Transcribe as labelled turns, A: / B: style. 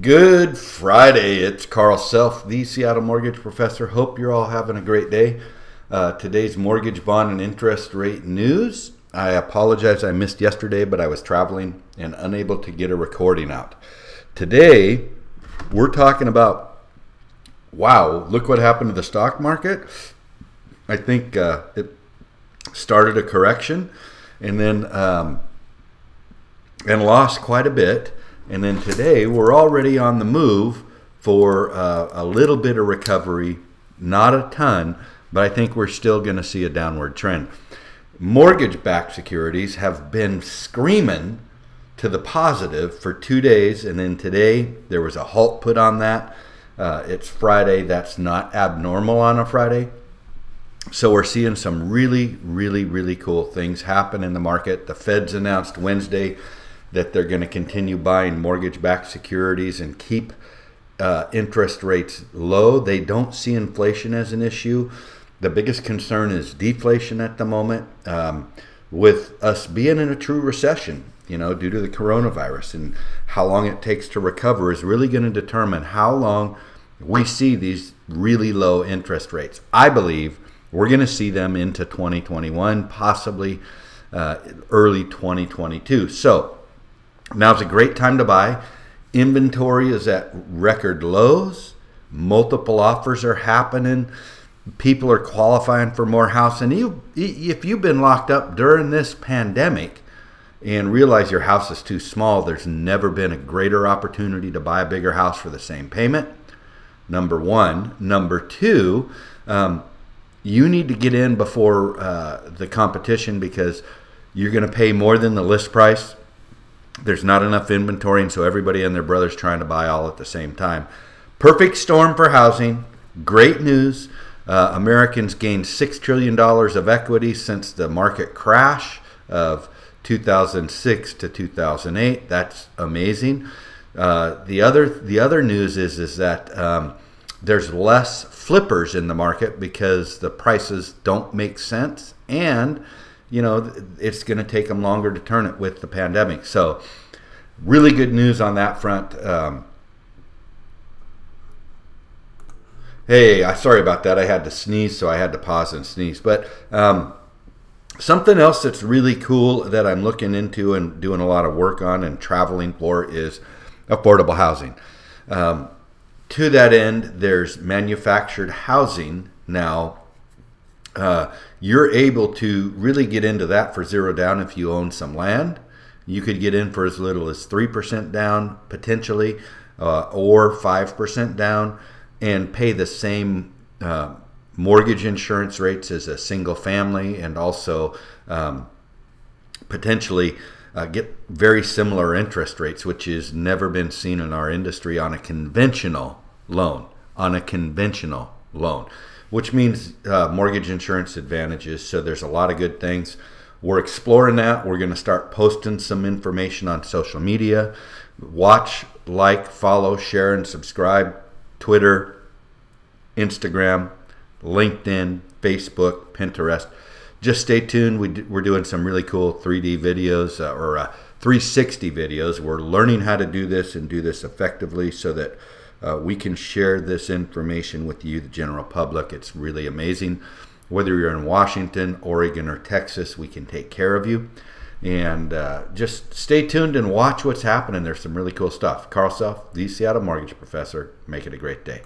A: Good Friday. It's Carl Self, the Seattle Mortgage Professor. Hope you're all having a great day. Uh, today's mortgage bond and interest rate news. I apologize, I missed yesterday, but I was traveling and unable to get a recording out. Today, we're talking about wow, look what happened to the stock market. I think uh, it started a correction and then um, and lost quite a bit and then today, we're already on the move for uh, a little bit of recovery, not a ton, but I think we're still going to see a downward trend. Mortgage backed securities have been screaming to the positive for two days, and then today there was a halt put on that. Uh, it's Friday, that's not abnormal on a Friday. So we're seeing some really, really, really cool things happen in the market. The Fed's announced Wednesday that they're going to continue buying mortgage backed securities and keep uh, interest rates low. They don't see inflation as an issue. The biggest concern is deflation at the moment, um, with us being in a true recession, you know, due to the coronavirus. And how long it takes to recover is really going to determine how long we see these really low interest rates. I believe we're going to see them into 2021, possibly uh, early 2022. So, Now's a great time to buy. Inventory is at record lows. Multiple offers are happening. People are qualifying for more house. And you, if you've been locked up during this pandemic and realize your house is too small, there's never been a greater opportunity to buy a bigger house for the same payment. Number one. Number two, um, you need to get in before uh, the competition because you're going to pay more than the list price there's not enough inventory, and so everybody and their brother's trying to buy all at the same time. Perfect storm for housing. Great news. Uh, Americans gained $6 trillion of equity since the market crash of 2006 to 2008. That's amazing. Uh, the other the other news is is that um, there's less flippers in the market because the prices don't make sense and you know, it's going to take them longer to turn it with the pandemic. So, really good news on that front. Um, hey, I sorry about that. I had to sneeze, so I had to pause and sneeze. But um, something else that's really cool that I'm looking into and doing a lot of work on and traveling for is affordable housing. Um, to that end, there's manufactured housing now uh, you're able to really get into that for zero down if you own some land. You could get in for as little as 3% down potentially, uh, or 5% down, and pay the same uh, mortgage insurance rates as a single family, and also um, potentially uh, get very similar interest rates, which has never been seen in our industry on a conventional loan. On a conventional loan which means uh, mortgage insurance advantages. So there's a lot of good things. We're exploring that. We're going to start posting some information on social media. Watch, like, follow, share, and subscribe. Twitter, Instagram, LinkedIn, Facebook, Pinterest. Just stay tuned. We are doing some really cool 3D videos uh, or uh, 360 videos. We're learning how to do this and do this effectively so that uh, we can share this information with you, the general public. It's really amazing. Whether you're in Washington, Oregon, or Texas, we can take care of you. And uh, just stay tuned and watch what's happening. There's some really cool stuff. Carl Self, the Seattle Mortgage Professor. Make it a great day.